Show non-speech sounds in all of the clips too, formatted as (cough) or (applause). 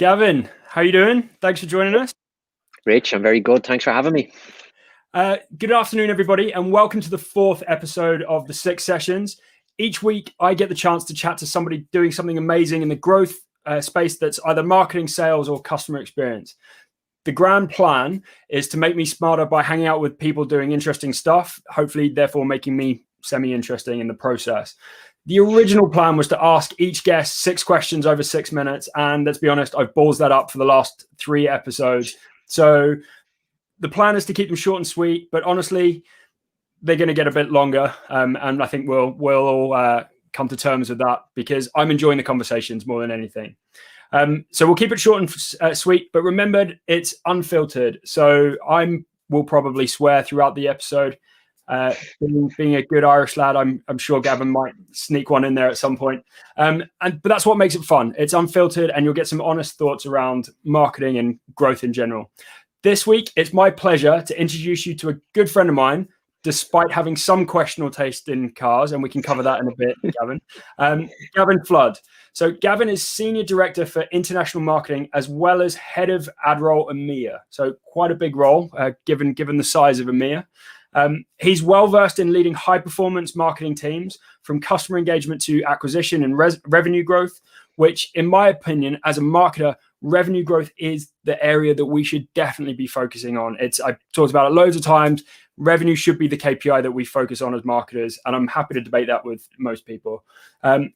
Gavin, how you doing? Thanks for joining us. Rich, I'm very good. Thanks for having me. Uh, good afternoon, everybody, and welcome to the fourth episode of the Six Sessions. Each week, I get the chance to chat to somebody doing something amazing in the growth uh, space that's either marketing, sales, or customer experience. The grand plan is to make me smarter by hanging out with people doing interesting stuff, hopefully, therefore, making me semi interesting in the process. The original plan was to ask each guest six questions over six minutes. And let's be honest, I've balls that up for the last three episodes. So the plan is to keep them short and sweet, but honestly, they're going to get a bit longer. Um, and I think we'll, we'll all uh, come to terms with that because I'm enjoying the conversations more than anything. Um, so we'll keep it short and uh, sweet, but remember it's unfiltered. So I'm will probably swear throughout the episode. Uh, being, being, a good Irish lad, I'm, I'm sure Gavin might sneak one in there at some point. Um, and but that's what makes it fun. It's unfiltered, and you'll get some honest thoughts around marketing and growth in general. This week, it's my pleasure to introduce you to a good friend of mine. Despite having some questionable taste in cars, and we can cover that in a bit, (laughs) Gavin. Um, Gavin Flood. So Gavin is senior director for international marketing as well as head of AdRoll EMEA. So quite a big role, uh, given given the size of EMEA. Um, he's well versed in leading high performance marketing teams from customer engagement to acquisition and res- revenue growth, which, in my opinion, as a marketer, revenue growth is the area that we should definitely be focusing on. It's I've talked about it loads of times. Revenue should be the KPI that we focus on as marketers, and I'm happy to debate that with most people. Um,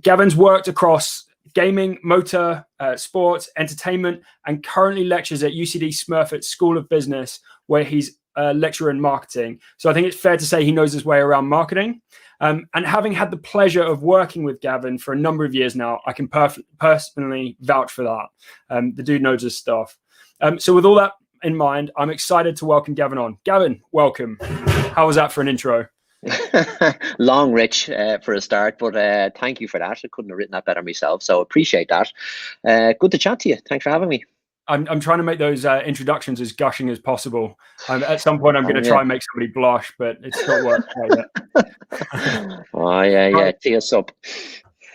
Gavin's worked across gaming, motor, uh, sports, entertainment, and currently lectures at UCD Smurfit School of Business, where he's a lecturer in marketing. So I think it's fair to say he knows his way around marketing. Um, and having had the pleasure of working with Gavin for a number of years now, I can perf- personally vouch for that. Um, the dude knows his stuff. Um, so with all that in mind, I'm excited to welcome Gavin on. Gavin, welcome. How was that for an intro? (laughs) Long, Rich, uh, for a start, but uh, thank you for that. I couldn't have written that better myself, so appreciate that. Uh, good to chat to you. Thanks for having me. I'm, I'm trying to make those uh, introductions as gushing as possible. Um, at some point, I'm going to oh, yeah. try and make somebody blush, but it's not worked yet. (laughs) oh yeah, yeah, us up.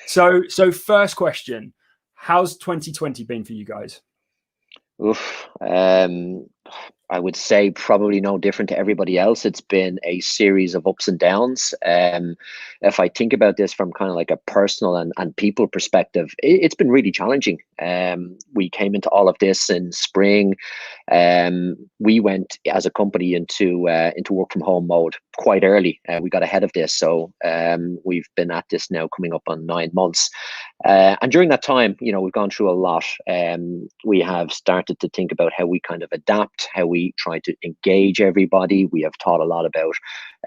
So, so first question: How's 2020 been for you guys? Oof, um, I would say probably no different to everybody else. It's been a series of ups and downs. Um, if I think about this from kind of like a personal and, and people perspective, it, has been really challenging. Um, we came into all of this in spring. Um, we went as a company into uh, into work from home mode quite early. Uh, we got ahead of this, so um, we've been at this now coming up on nine months. Uh, and during that time, you know, we've gone through a lot. Um, we have started to think about how we kind of adapt, how we try to engage everybody. We have taught a lot about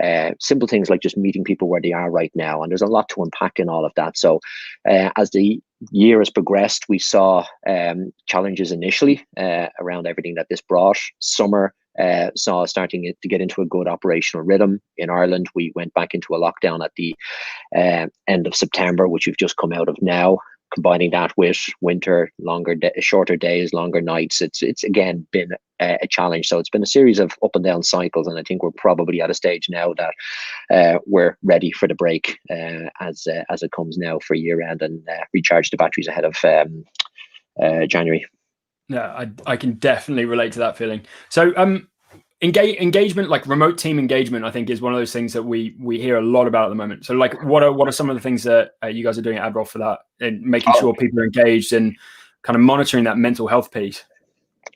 uh, simple things like just meeting people where they are right now. And there's a lot to unpack in all of that. So uh, as the year has progressed, we saw um, challenges initially uh, around everything that this brought. Summer uh, saw starting to get into a good operational rhythm in Ireland. We went back into a lockdown at the uh, end of September, which we've just come out of now. Combining that with winter, longer, de- shorter days, longer nights, it's it's again been a, a, challenge. So it's been a series of up and down cycles, and I think we're probably at a stage now that uh, we're ready for the break uh, as uh, as it comes now for year end and uh, recharge the batteries ahead of um, uh, January. Yeah, I, I can definitely relate to that feeling. So, um, engage, engagement, like remote team engagement, I think is one of those things that we we hear a lot about at the moment. So, like, what are what are some of the things that uh, you guys are doing at AdRoll for that, and making oh. sure people are engaged and kind of monitoring that mental health piece?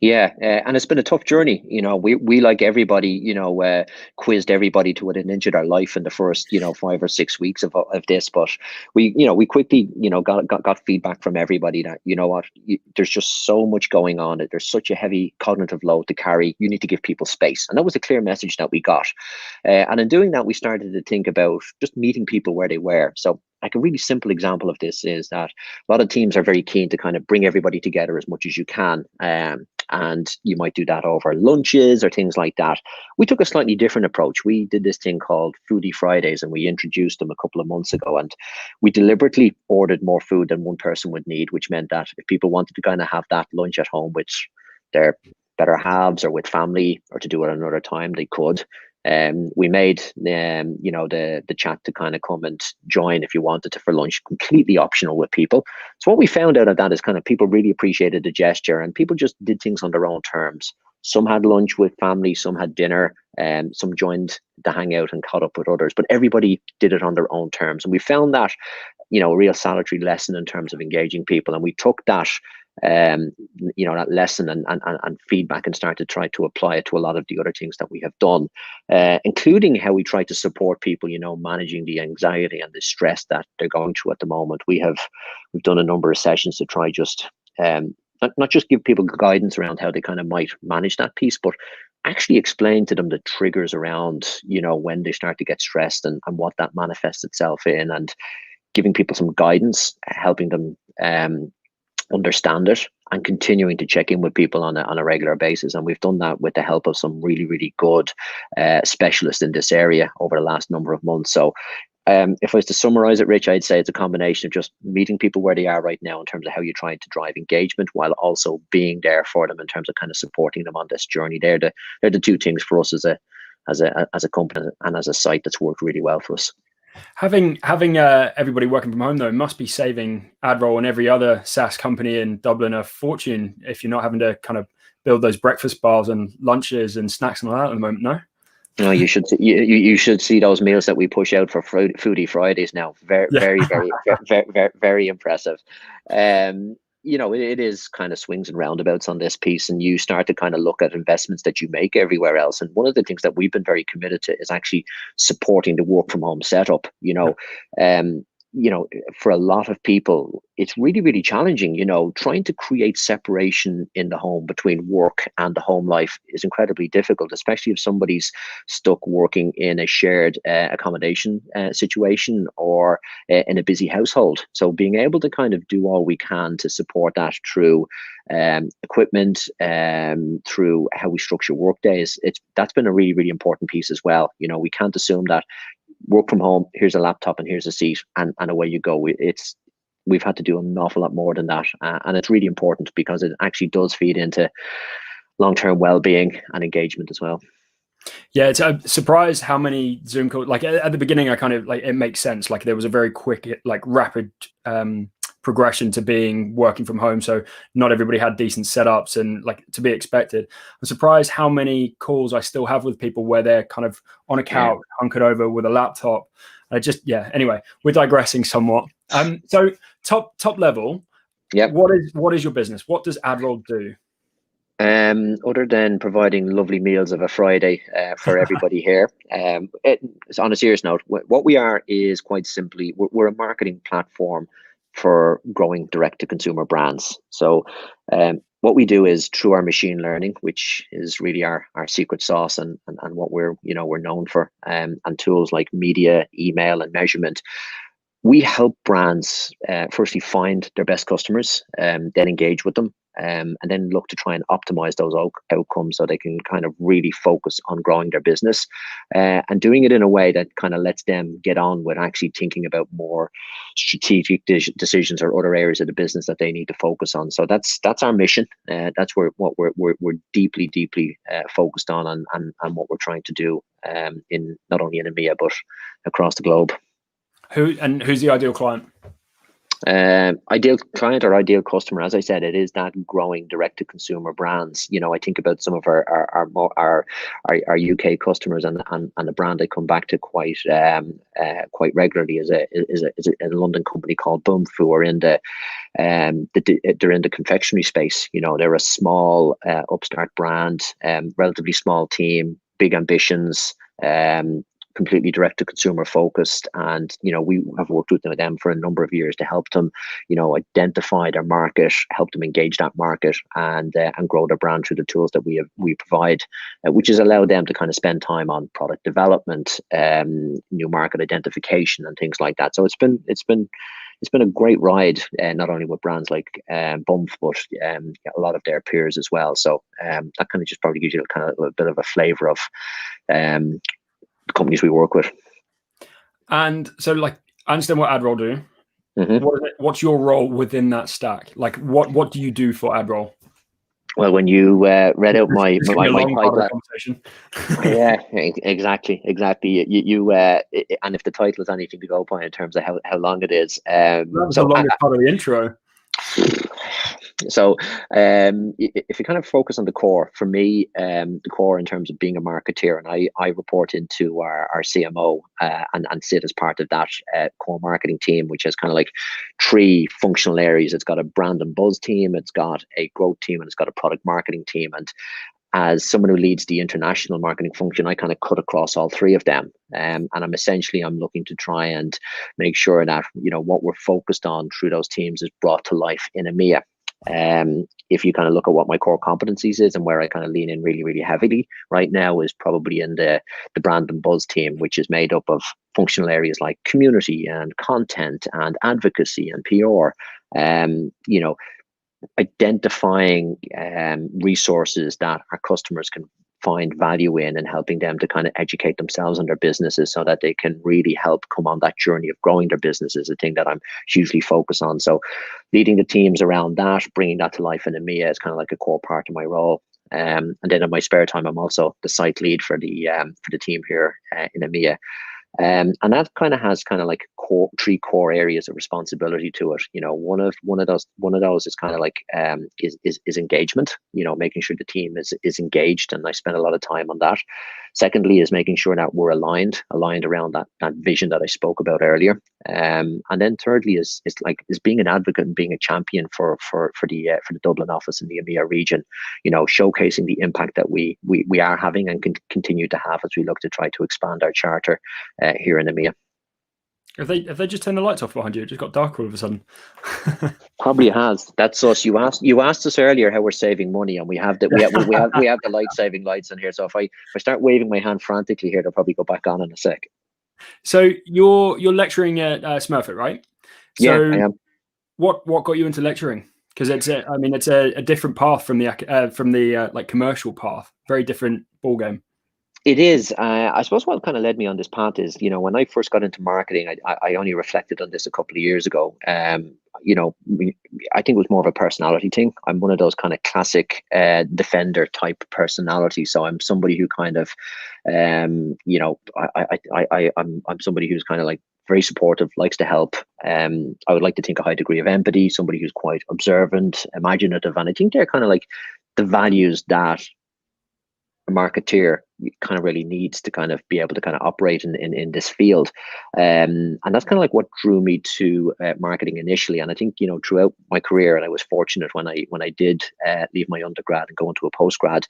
Yeah, uh, and it's been a tough journey. You know, we we like everybody, you know, uh, quizzed everybody to an inch of life in the first, you know, five or six weeks of of this. But we, you know, we quickly, you know, got got, got feedback from everybody that you know what, you, there's just so much going on. There's such a heavy cognitive load to carry. You need to give people space, and that was a clear message that we got. Uh, and in doing that, we started to think about just meeting people where they were. So like a really simple example of this is that a lot of teams are very keen to kind of bring everybody together as much as you can. Um, and you might do that over lunches or things like that. We took a slightly different approach. We did this thing called Foodie Fridays and we introduced them a couple of months ago. And we deliberately ordered more food than one person would need, which meant that if people wanted to kind of have that lunch at home, which their better halves or with family or to do it another time, they could. Um, we made um, you know the the chat to kind of come and join if you wanted to for lunch, completely optional with people. So what we found out of that is kind of people really appreciated the gesture, and people just did things on their own terms. Some had lunch with family, some had dinner, and um, some joined the hangout and caught up with others. But everybody did it on their own terms, and we found that you know a real salutary lesson in terms of engaging people, and we took that um, you know, that lesson and, and, and feedback and start to try to apply it to a lot of the other things that we have done, uh, including how we try to support people, you know, managing the anxiety and the stress that they're going through at the moment. We have, we've done a number of sessions to try just, um, not, not just give people guidance around how they kind of might manage that piece, but actually explain to them the triggers around, you know, when they start to get stressed and, and what that manifests itself in and giving people some guidance, helping them um, understand it and continuing to check in with people on a, on a regular basis. And we've done that with the help of some really, really good uh, specialists in this area over the last number of months. So um, if I was to summarize it, Rich, I'd say it's a combination of just meeting people where they are right now in terms of how you're trying to drive engagement while also being there for them in terms of kind of supporting them on this journey. They're the, they're the two things for us as a, as a, as a company and as a site that's worked really well for us. Having having uh, everybody working from home though must be saving AdRoll and every other SaaS company in Dublin a fortune if you're not having to kind of build those breakfast bars and lunches and snacks and all that at the moment. No. No, you should see, you, you should see those meals that we push out for foodie Fridays now. Very, yeah. very, very, (laughs) very, very, very impressive. Um, you know, it, it is kind of swings and roundabouts on this piece, and you start to kind of look at investments that you make everywhere else. And one of the things that we've been very committed to is actually supporting the work from home setup. You know, um, you know, for a lot of people, it's really, really challenging. You know, trying to create separation in the home between work and the home life is incredibly difficult, especially if somebody's stuck working in a shared uh, accommodation uh, situation or uh, in a busy household. So, being able to kind of do all we can to support that through um, equipment, um, through how we structure work days, it's that's been a really, really important piece as well. You know, we can't assume that work from home here's a laptop and here's a seat and, and away you go it's we've had to do an awful lot more than that uh, and it's really important because it actually does feed into long-term well-being and engagement as well yeah, it's a surprise how many Zoom calls. Like at the beginning, I kind of like it makes sense. Like there was a very quick, like rapid um, progression to being working from home. So not everybody had decent setups and like to be expected. I'm surprised how many calls I still have with people where they're kind of on a couch, yeah. hunkered over with a laptop. I just yeah. Anyway, we're digressing somewhat. Um, so top top level. Yeah. What is what is your business? What does AdRoll do? Um, other than providing lovely meals of a Friday uh, for (laughs) everybody here, um, it, on a serious note, what we are is quite simply we're, we're a marketing platform for growing direct to consumer brands. So um, what we do is through our machine learning, which is really our, our secret sauce and, and, and what we're, you know, we're known for, um, and tools like media, email, and measurement, we help brands uh, firstly find their best customers, um, then engage with them, um, and then look to try and optimize those outcomes so they can kind of really focus on growing their business uh, and doing it in a way that kind of lets them get on with actually thinking about more strategic de- decisions or other areas of the business that they need to focus on. So that's that's our mission. Uh, that's where what we're, we're, we're deeply deeply uh, focused on and, and and what we're trying to do um, in not only in EMEA but across the globe. Who and who's the ideal client? Um, ideal client or ideal customer, as I said, it is that growing direct to consumer brands. You know, I think about some of our our our our, our, UK customers and, and and a brand I come back to quite um uh, quite regularly is a is a, is a, London company called Boomf who are in the um the, they're in the confectionery space. You know, they're a small uh, upstart brand, um, relatively small team, big ambitions. Um, completely direct to consumer focused and you know we have worked with them for a number of years to help them you know identify their market help them engage that market and uh, and grow their brand through the tools that we have we provide uh, which has allowed them to kind of spend time on product development um, new market identification and things like that so it's been it's been it's been a great ride, uh, not only with brands like um, Boomf, but um, a lot of their peers as well. So um, that kind of just probably gives you kind of a bit of a flavor of um, companies we work with. And so, like, I understand what AdRoll do. Mm-hmm. What it, what's your role within that stack? Like, what what do you do for AdRoll? Well, when you uh, read out my my, my, my (laughs) yeah, (laughs) exactly, exactly. You, you uh, and if the title is anything to go by in terms of how, how long it is, um, that was so the longest I, part of the intro. So, um, if you kind of focus on the core, for me, um, the core in terms of being a marketeer, and I, I report into our, our CMO uh, and, and sit as part of that uh, core marketing team, which has kind of like three functional areas. It's got a brand and buzz team, it's got a growth team, and it's got a product marketing team. And as someone who leads the international marketing function, I kind of cut across all three of them. Um, and I'm essentially I'm looking to try and make sure that you know what we're focused on through those teams is brought to life in EMEA. Um, if you kind of look at what my core competencies is and where I kind of lean in really, really heavily right now is probably in the the brand and buzz team, which is made up of functional areas like community and content and advocacy and PR. Um, you know, identifying um, resources that our customers can find value in and helping them to kind of educate themselves and their businesses so that they can really help come on that journey of growing their business is a thing that I'm hugely focused on. So leading the teams around that, bringing that to life in EMEA is kind of like a core part of my role. Um, and then in my spare time, I'm also the site lead for the um, for the team here uh, in EMEA. Um, and that kind of has kind of like core, three core areas of responsibility to it. You know, one of one of those one of those is kind of like um, is, is is engagement. You know, making sure the team is is engaged, and I spend a lot of time on that. Secondly, is making sure that we're aligned, aligned around that that vision that I spoke about earlier. Um, and then thirdly is is like is being an advocate and being a champion for for for the uh, for the Dublin office and the EMEA region. You know, showcasing the impact that we we we are having and can continue to have as we look to try to expand our charter uh, here in EMEA. Have they have they just turned the lights off behind you? It just got dark all of a sudden. (laughs) Probably has. That's us. You asked you asked us earlier how we're saving money, and we have the we have we have, we have the light saving lights in here. So if I if I start waving my hand frantically here, they'll probably go back on in a sec. So you're you're lecturing at uh, Smurfit, right? So yeah, I am. What what got you into lecturing? Because it's a, I mean, it's a, a different path from the uh, from the uh, like commercial path. Very different ball game. It is. Uh, I suppose what kind of led me on this path is, you know, when I first got into marketing, I, I only reflected on this a couple of years ago. Um, you know, I think it was more of a personality thing. I'm one of those kind of classic uh, defender type personality. So I'm somebody who kind of, um, you know, I, I, I, I, I'm, I'm somebody who's kind of like very supportive, likes to help. Um, I would like to think a high degree of empathy, somebody who's quite observant, imaginative, and I think they're kind of like the values that a marketeer kind of really needs to kind of be able to kind of operate in, in, in this field. Um, and that's kind of like what drew me to uh, marketing initially. And I think, you know, throughout my career, and I was fortunate when I when I did uh, leave my undergrad and go into a postgrad,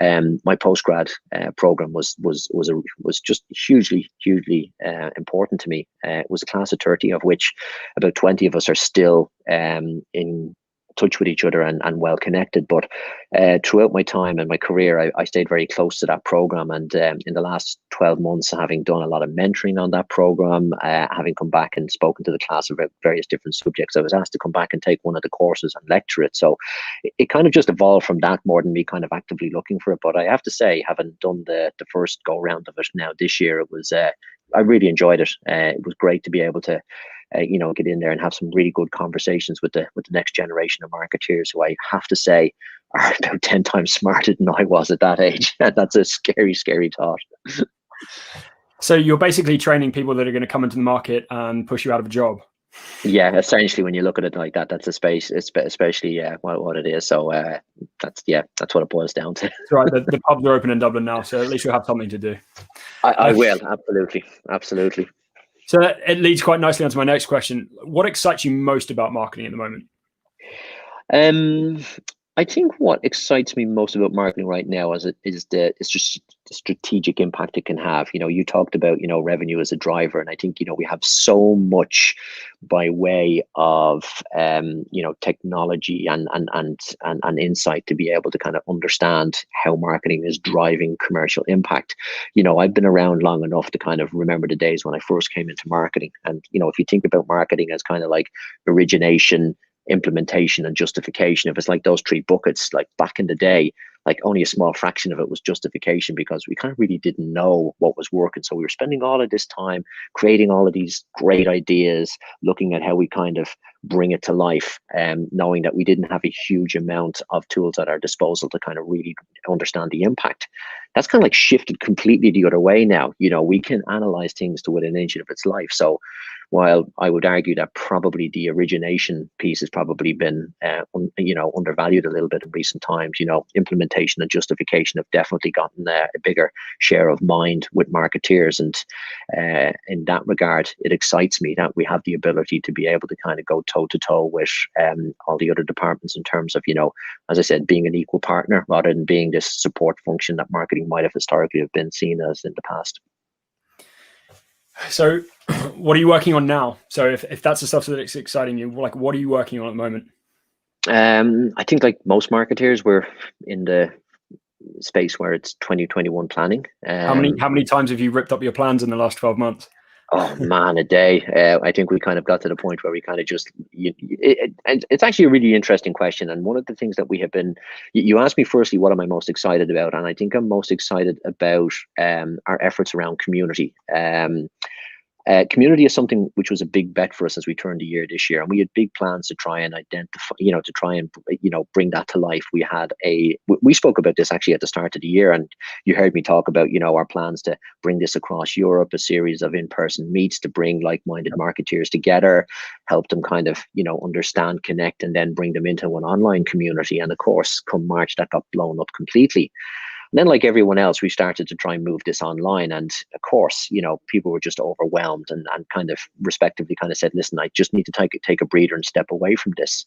um, my postgrad uh, program was was was a, was just hugely, hugely uh, important to me. Uh, it was a class of 30 of which about 20 of us are still um, in touch with each other and, and well connected. But uh, throughout my time and my career, I, I stayed very close to that program. And um, in the last 12 months, having done a lot of mentoring on that program, uh, having come back and spoken to the class about various different subjects, I was asked to come back and take one of the courses and lecture it. So it, it kind of just evolved from that more than me kind of actively looking for it. But I have to say, having done the, the first go round of it now this year, it was. Uh, I really enjoyed it. Uh, it was great to be able to uh, you know, get in there and have some really good conversations with the with the next generation of marketeers who I have to say are (laughs) about 10 times smarter than I was at that age. And (laughs) that's a scary, scary thought. so you're basically training people that are going to come into the market and push you out of a job. Yeah, essentially, when you look at it like that, that's a space, It's especially yeah, what, what it is. So uh, that's yeah, that's what it boils down to. right. The, the, pubs are open in Dublin now, so at least you'll have something to do. I, I will absolutely, absolutely. So it leads quite nicely onto my next question. What excites you most about marketing at the moment? Um, I think what excites me most about marketing right now is it is the is just strategic impact it can have. You know, you talked about you know revenue as a driver, and I think you know we have so much by way of um, you know technology and and and and, and insight to be able to kind of understand how marketing is driving commercial impact. You know, I've been around long enough to kind of remember the days when I first came into marketing, and you know, if you think about marketing as kind of like origination implementation and justification. If it's like those three buckets, like back in the day, like only a small fraction of it was justification because we kind of really didn't know what was working. So we were spending all of this time creating all of these great ideas, looking at how we kind of bring it to life, um, knowing that we didn't have a huge amount of tools at our disposal to kind of really understand the impact. That's kind of like shifted completely the other way now. You know, we can analyze things to within an inch of its life. So while I would argue that probably the origination piece has probably been, uh, un, you know, undervalued a little bit in recent times, you know, implementation and justification have definitely gotten uh, a bigger share of mind with marketeers. And uh, in that regard, it excites me that we have the ability to be able to kind of go toe to toe with um, all the other departments in terms of, you know, as I said, being an equal partner rather than being this support function that marketing might have historically have been seen as in the past. So, (clears throat) what are you working on now? So, if, if that's the stuff that's exciting you, like, what are you working on at the moment? Um, I think, like most marketers, we're in the space where it's 2021 planning. Um, how many how many times have you ripped up your plans in the last 12 months? Oh man, a day. Uh, I think we kind of got to the point where we kind of just. You, it, it, it's actually a really interesting question, and one of the things that we have been. You, you asked me firstly, what am I most excited about, and I think I'm most excited about um, our efforts around community. Um, uh, community is something which was a big bet for us as we turned the year this year, and we had big plans to try and identify, you know, to try and you know bring that to life. We had a we spoke about this actually at the start of the year, and you heard me talk about you know our plans to bring this across Europe, a series of in-person meets to bring like-minded marketeers together, help them kind of you know understand, connect, and then bring them into an online community. And of course, come March, that got blown up completely. And then, like everyone else, we started to try and move this online. And of course, you know, people were just overwhelmed and, and kind of respectively kind of said, listen, I just need to take, take a breather and step away from this.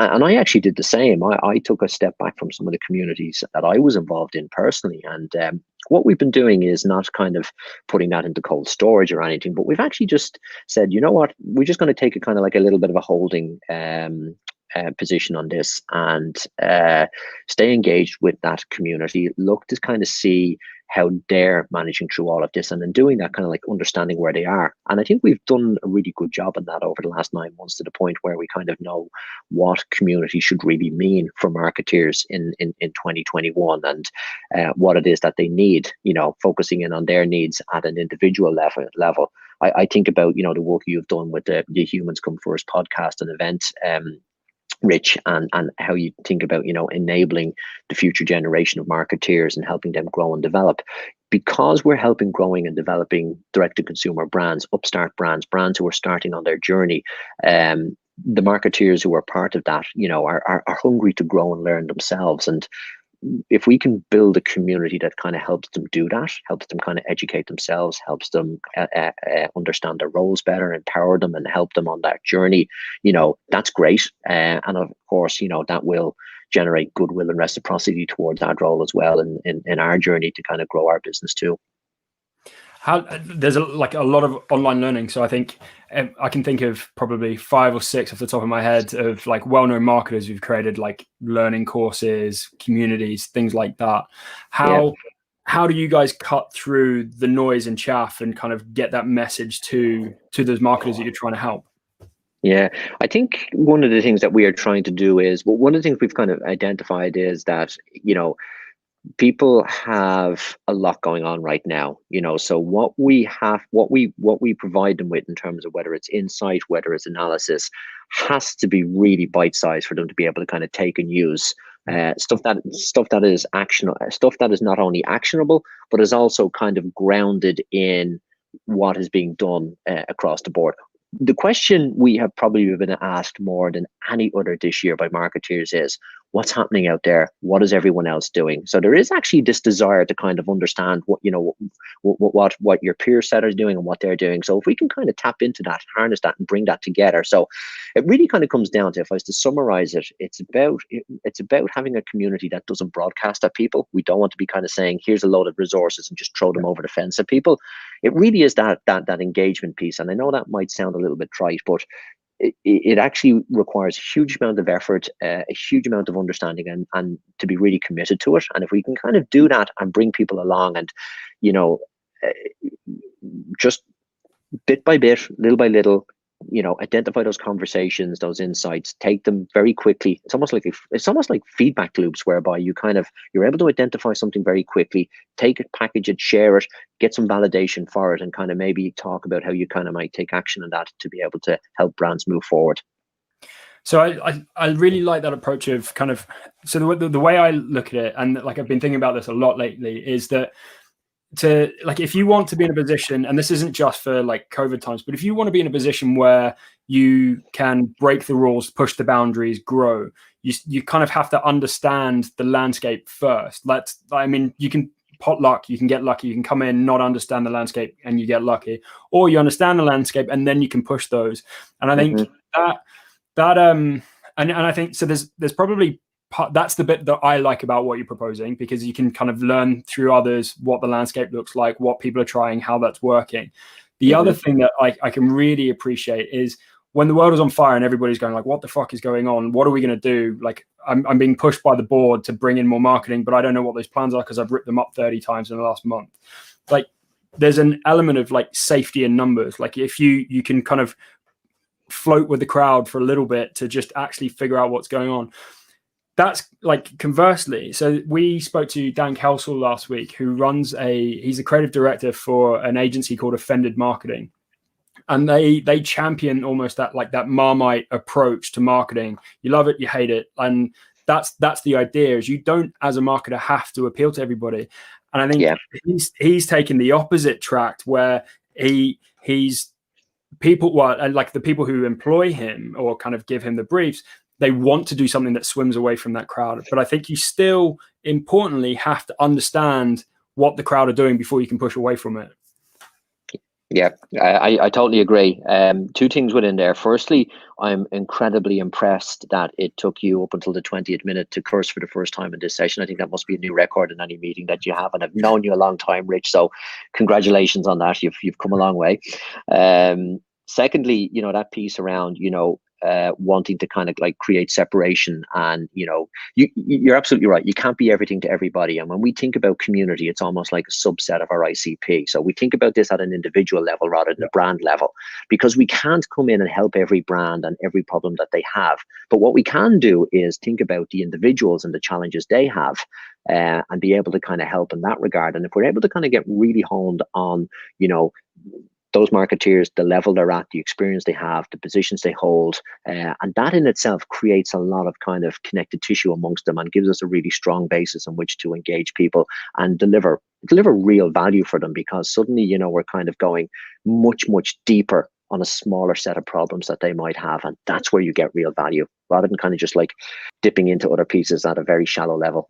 And I actually did the same. I, I took a step back from some of the communities that I was involved in personally. And um, what we've been doing is not kind of putting that into cold storage or anything, but we've actually just said, you know what, we're just going to take a kind of like a little bit of a holding um, uh, position on this and uh, stay engaged with that community. Look to kind of see how they're managing through all of this and then doing that kind of like understanding where they are. And I think we've done a really good job on that over the last nine months to the point where we kind of know what community should really mean for marketeers in, in, in 2021 and uh, what it is that they need, you know, focusing in on their needs at an individual level. level. I, I think about, you know, the work you've done with the, the Humans Come First podcast and event um, rich and and how you think about you know enabling the future generation of marketeers and helping them grow and develop. Because we're helping growing and developing direct to consumer brands upstart brands brands who are starting on their journey um the marketeers who are part of that you know are, are, are hungry to grow and learn themselves. And if we can build a community that kind of helps them do that, helps them kind of educate themselves, helps them uh, uh, uh, understand their roles better, empower them, and help them on that journey, you know, that's great. Uh, and of course, you know, that will generate goodwill and reciprocity towards that role as well in, in, in our journey to kind of grow our business too how there's a, like a lot of online learning so i think um, i can think of probably five or six off the top of my head of like well-known marketers who've created like learning courses communities things like that. How yeah. how do you guys cut through the noise and chaff and kind of get that message to to those marketers that you're trying to help? Yeah, I think one of the things that we are trying to do is, well, one of the things we've kind of identified is that, you know, people have a lot going on right now you know so what we have what we what we provide them with in terms of whether it's insight whether it's analysis has to be really bite sized for them to be able to kind of take and use uh, stuff that stuff that is action stuff that is not only actionable but is also kind of grounded in what is being done uh, across the board. The question we have probably been asked more than any other this year by marketeers is what's happening out there? What is everyone else doing? So there is actually this desire to kind of understand what you know what what what your peer set are doing and what they're doing. So if we can kind of tap into that harness that and bring that together. So it really kind of comes down to if i was to summarize it it's about it's about having a community that doesn't broadcast at people. We don't want to be kind of saying here's a load of resources and just throw them over the fence at people. It really is that that that engagement piece. And i know that might sound a little bit trite but it, it actually requires a huge amount of effort, uh, a huge amount of understanding, and and to be really committed to it. And if we can kind of do that and bring people along, and you know, uh, just bit by bit, little by little, you know identify those conversations those insights take them very quickly. It's almost like it's almost like feedback loops whereby you kind of you're able to identify something very quickly take it package it share it get some validation for it and kind of maybe talk about how you kind of might take action on that to be able to help brands move forward. So I, I, I really like that approach of kind of so the, the, the way I look at it and like I've been thinking about this a lot lately is that to like if you want to be in a position and this isn't just for like covid times but if you want to be in a position where you can break the rules push the boundaries grow you you kind of have to understand the landscape first let's i mean you can pot luck you can get lucky you can come in not understand the landscape and you get lucky or you understand the landscape and then you can push those and i think mm-hmm. that that um and, and I think so there's there's probably that's the bit that I like about what you're proposing because you can kind of learn through others what the landscape looks like, what people are trying, how that's working. The mm-hmm. other thing that I, I can really appreciate is when the world is on fire and everybody's going like, what the fuck is going on? What are we going to do? Like I'm, I'm being pushed by the board to bring in more marketing, but I don't know what those plans are because I've ripped them up 30 times in the last month. Like there's an element of like safety in numbers. Like if you, you can kind of float with the crowd for a little bit to just actually figure out what's going on. That's like conversely. So we spoke to Dan Kelsall last week, who runs a he's a creative director for an agency called Offended Marketing. And they they champion almost that like that marmite approach to marketing. You love it, you hate it. And that's that's the idea is you don't as a marketer have to appeal to everybody. And I think yeah. he's he's taken the opposite track where he he's people well and like the people who employ him or kind of give him the briefs they want to do something that swims away from that crowd but i think you still importantly have to understand what the crowd are doing before you can push away from it yeah, I, I totally agree. Um, two things within there. Firstly, I'm incredibly impressed that it took you up until the 20th minute to curse for the first time in this session. I think that must be a new record in any meeting that you have. And I've known you a long time, Rich. So congratulations on that. You've, you've come a long way. Um, secondly, you know, that piece around, you know, uh, wanting to kind of like create separation and you know you you're absolutely right you can't be everything to everybody and when we think about community it's almost like a subset of our icp so we think about this at an individual level rather than a brand level because we can't come in and help every brand and every problem that they have but what we can do is think about the individuals and the challenges they have uh, and be able to kind of help in that regard and if we're able to kind of get really honed on you know those marketeers, the level they're at, the experience they have, the positions they hold, uh, and that in itself creates a lot of kind of connected tissue amongst them and gives us a really strong basis on which to engage people and deliver deliver real value for them because suddenly you know we're kind of going much much deeper on a smaller set of problems that they might have and that's where you get real value rather than kind of just like dipping into other pieces at a very shallow level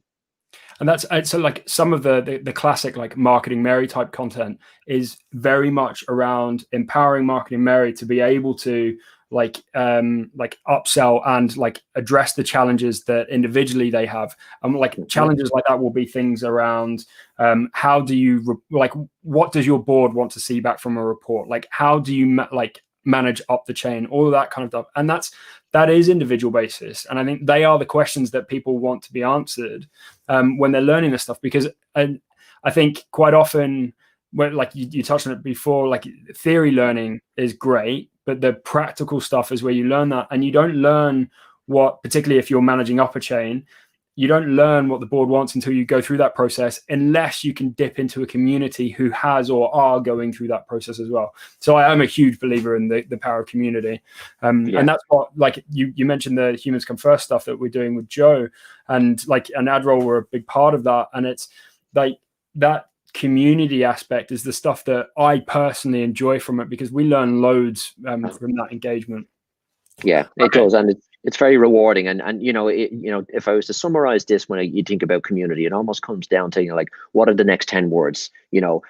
and that's so like some of the, the, the classic like marketing mary type content is very much around empowering marketing mary to be able to like um like upsell and like address the challenges that individually they have. And um, like challenges like that will be things around um how do you re- like what does your board want to see back from a report? Like how do you ma- like manage up the chain all of that kind of stuff. And that's that is individual basis. And i think they are the questions that people want to be answered um, when they're learning this stuff. Because I, I think quite often when like you, you touched on it before like theory learning is great but the practical stuff is where you learn that. And you don't learn what particularly if you're managing up a chain you don't learn what the board wants until you go through that process unless you can dip into a community who has or are going through that process as well. So i am a huge believer in the, the power of community. Um, yeah. and that's what like you you mentioned the humans come first stuff that we're doing with joe. And like an AdRoll were a big part of that. And it's like that community aspect is the stuff that i personally enjoy from it because we learn loads um, from that engagement. Yeah it does. And it's it's very rewarding. And and you know it, you know if i was to summarize this when I, you think about community it almost comes down to you know like what are the next 10 words? You know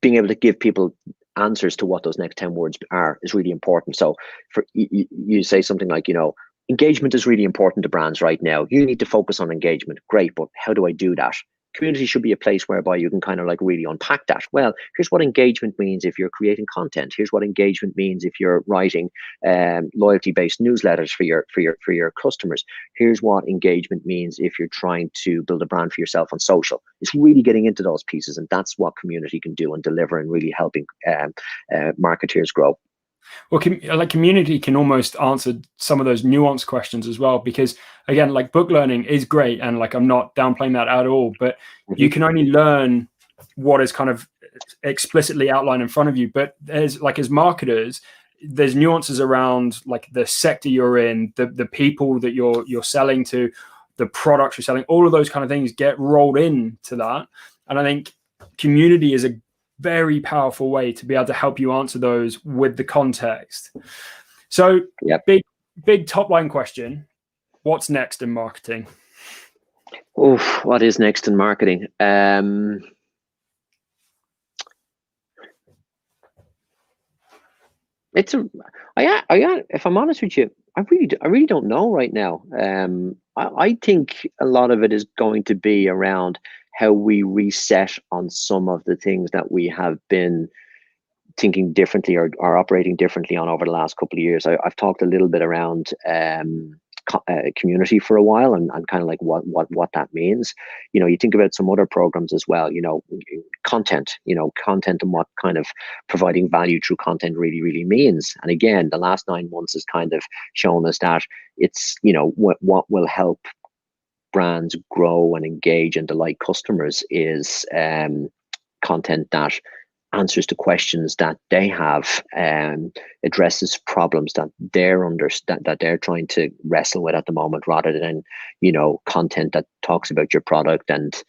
being able to give people answers to what those next 10 words are is really important. So for you, you say something like you know engagement is really important to brands right now. You need to focus on engagement. Great but how do i do that community should be a place whereby you can kind of like really unpack that. Well, here's what engagement means if you're creating content. Here's what engagement means if you're writing um, loyalty-based newsletters for your for your for your customers. Here's what engagement means if you're trying to build a brand for yourself on social. It's really getting into those pieces, and that's what community can do and deliver and really helping um, uh, marketeers grow. Well, com- like community can almost answer some of those nuanced questions as well, because again, like book learning is great, and like I'm not downplaying that at all, but mm-hmm. you can only learn what is kind of explicitly outlined in front of you. But there's like as marketers, there's nuances around like the sector you're in, the the people that you're you're selling to, the products you're selling, all of those kind of things get rolled into that. And I think community is a very powerful way to be able to help you answer those with the context. So, yep. big big top line question: What's next in marketing? Oh, what is next in marketing? Um, it's a, I, I, if I'm honest with you, I really, I really don't know right now. Um, I, I think a lot of it is going to be around how we reset on some of the things that we have been thinking differently or, operating differently on over the last couple of years. I, have talked a little bit around um, uh, community for a while and, and kind of like what what what that means. You know, you think about some other programs as well. You know, content. You know, content and what kind of providing value through content really really means. And again, the last nine months has kind of shown us that it's you know what what will help brands grow and engage and delight customers is um, content that answers to questions that they have um, addresses problems that they're under that they're trying to wrestle with at the moment rather than you know content that talks about your product and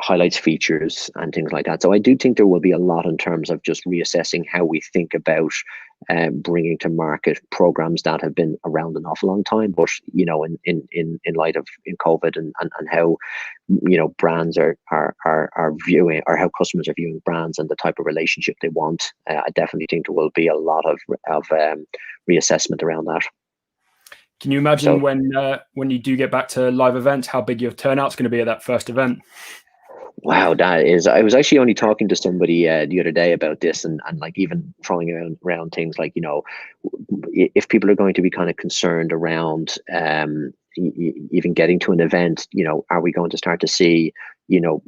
highlights features and things like that. So I do think there will be a lot in terms of just reassessing how we think about um, bringing to market programs that have been around an awful long time, but you know, in in in, in light of in COVID and, and and how you know brands are are are are viewing or how customers are viewing brands and the type of relationship they want, uh, I definitely think there will be a lot of of um, reassessment around that. Can you imagine so, when uh, when you do get back to live events, how big your turnout's going to be at that first event? Wow, that is. I was actually only talking to somebody uh, the other day about this, and, and like even throwing around, around things like you know, if people are going to be kind of concerned around um, even getting to an event, you know, are we going to start to see, you know,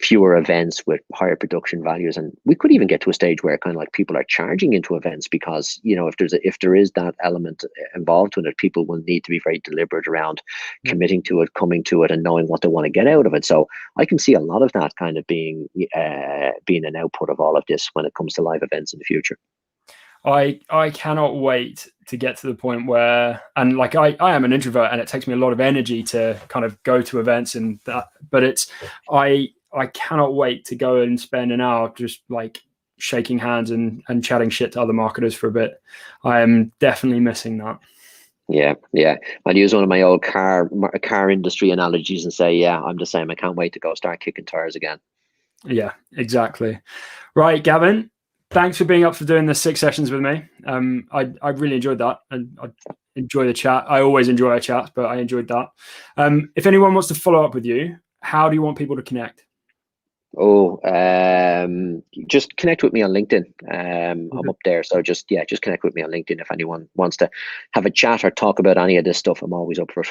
fewer events with higher production values. And we could even get to a stage where kind of like people are charging into events because you know if there's a, if there is that element involved in it people will need to be very deliberate around mm. committing to it coming to it and knowing what they want to get out of it. So i can see a lot of that kind of being uh, being an output of all of this when it comes to live events in the future. I I cannot wait to get to the point where and like I, I am an introvert and it takes me a lot of energy to kind of go to events and that but it's I I cannot wait to go and spend an hour just like shaking hands and, and chatting shit to other marketers for a bit. I am definitely missing that. Yeah, yeah. I'll use one of my old car car industry analogies and say, yeah, I'm the same. I can't wait to go start kicking tires again. Yeah, exactly. Right, Gavin. Thanks for being up for doing the six sessions with me. Um, I I really enjoyed that, and I enjoy the chat. I always enjoy a chat, but I enjoyed that. Um, if anyone wants to follow up with you, how do you want people to connect? Oh, um, just connect with me on LinkedIn. Um, mm-hmm. I'm up there, so just yeah, just connect with me on LinkedIn if anyone wants to have a chat or talk about any of this stuff. I'm always up for it.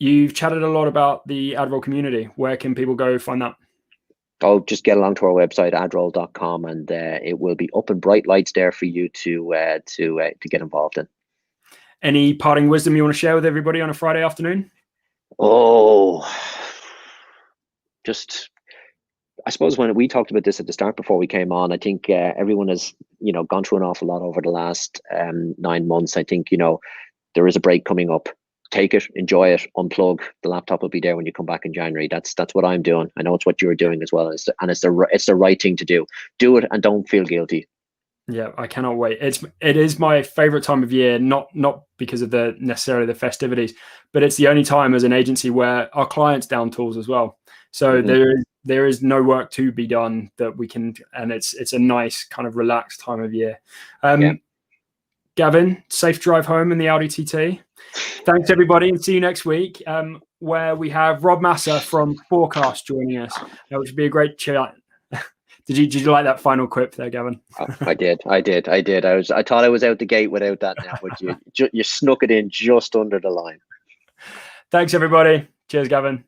You've chatted a lot about the AdRoll community. Where can people go find that? Oh, just get along to our website adroll.com, and uh, it will be up in bright lights there for you to uh, to uh, to get involved in. Any parting wisdom you want to share with everybody on a Friday afternoon? Oh, just I suppose when we talked about this at the start before we came on, I think uh, everyone has you know gone through an awful lot over the last um, nine months. I think you know there is a break coming up. Take it, enjoy it, unplug. The laptop will be there when you come back in January. That's that's what I'm doing. I know it's what you're doing as well, it's the, and it's the it's the right thing to do. Do it and don't feel guilty. Yeah, I cannot wait. It's it is my favorite time of year, not not because of the necessarily the festivities, but it's the only time as an agency where our clients down tools as well. So mm-hmm. there is there is no work to be done that we can, and it's it's a nice kind of relaxed time of year. Um, yeah. Gavin, safe drive home in the Audi TT. Thanks everybody, and see you next week, um, where we have Rob Massa from Forecast joining us, which would be a great chat. (laughs) did you did you like that final quip there, Gavin? I did, I did, I did. I was I thought I was out the gate without that now, but you (laughs) you snuck it in just under the line. Thanks everybody. Cheers, Gavin.